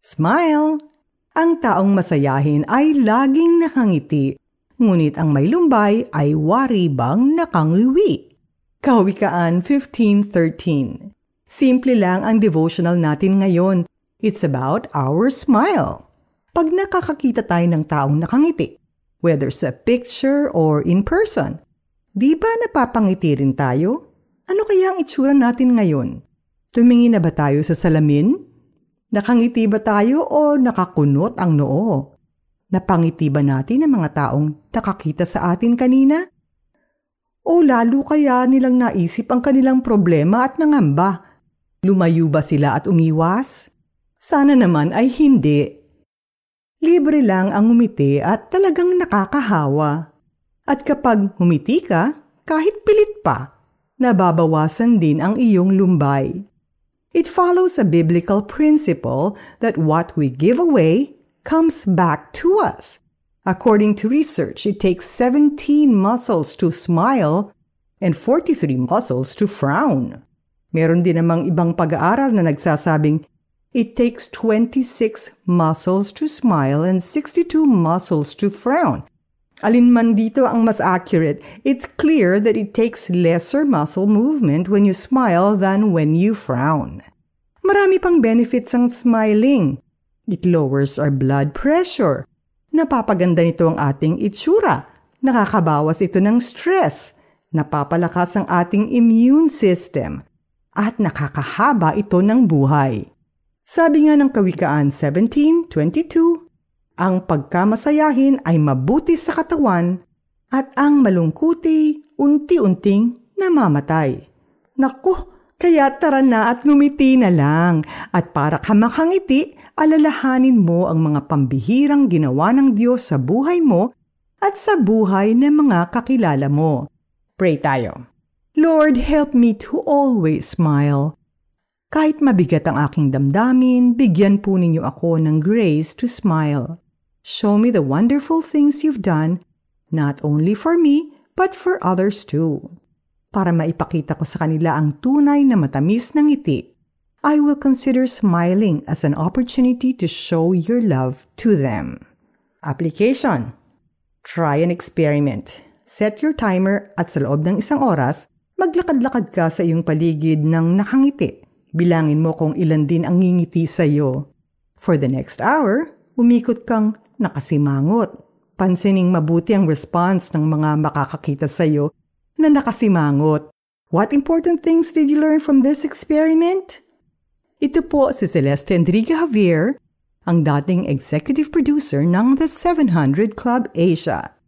Smile! Ang taong masayahin ay laging nakangiti, ngunit ang may lumbay ay wari bang nakangiwi. Kawikaan 15.13 Simple lang ang devotional natin ngayon. It's about our smile. Pag nakakakita tayo ng taong nakangiti, whether sa picture or in person, di ba napapangiti rin tayo? Ano kaya ang itsura natin ngayon? Tumingin na ba tayo sa salamin? Nakangiti ba tayo o nakakunot ang noo? Napangiti ba natin ang mga taong nakakita sa atin kanina? O lalo kaya nilang naisip ang kanilang problema at nangamba? Lumayo ba sila at umiwas? Sana naman ay hindi. Libre lang ang umiti at talagang nakakahawa. At kapag humiti ka, kahit pilit pa, nababawasan din ang iyong lumbay. It follows a biblical principle that what we give away comes back to us. According to research, it takes 17 muscles to smile and 43 muscles to frown. Meron din namang ibang pag-aaral na nagsasabing it takes 26 muscles to smile and 62 muscles to frown. Alin man dito ang mas accurate, it's clear that it takes lesser muscle movement when you smile than when you frown. Marami pang benefits ang smiling. It lowers our blood pressure. Napapaganda nito ang ating itsura. Nakakabawas ito ng stress. Napapalakas ang ating immune system. At nakakahaba ito ng buhay. Sabi nga ng Kawikaan 17.22, ang pagkamasayahin ay mabuti sa katawan at ang malungkuti unti-unting namamatay. Naku, kaya tara na at ngumiti na lang. At para ka makangiti, alalahanin mo ang mga pambihirang ginawa ng Diyos sa buhay mo at sa buhay ng mga kakilala mo. Pray tayo. Lord, help me to always smile. Kahit mabigat ang aking damdamin, bigyan po ninyo ako ng grace to smile. Show me the wonderful things you've done, not only for me, but for others too. Para maipakita ko sa kanila ang tunay na matamis ng ngiti, I will consider smiling as an opportunity to show your love to them. Application. Try an experiment. Set your timer at sa loob ng isang oras, maglakad-lakad ka sa iyong paligid ng nakangiti. Bilangin mo kung ilan din ang ngingiti sa iyo. For the next hour, umikot kang nakasimangot. Pansining mabuti ang response ng mga makakakita sa iyo na nakasimangot. What important things did you learn from this experiment? Ito po si Celeste Enrique Javier, ang dating executive producer ng The 700 Club Asia.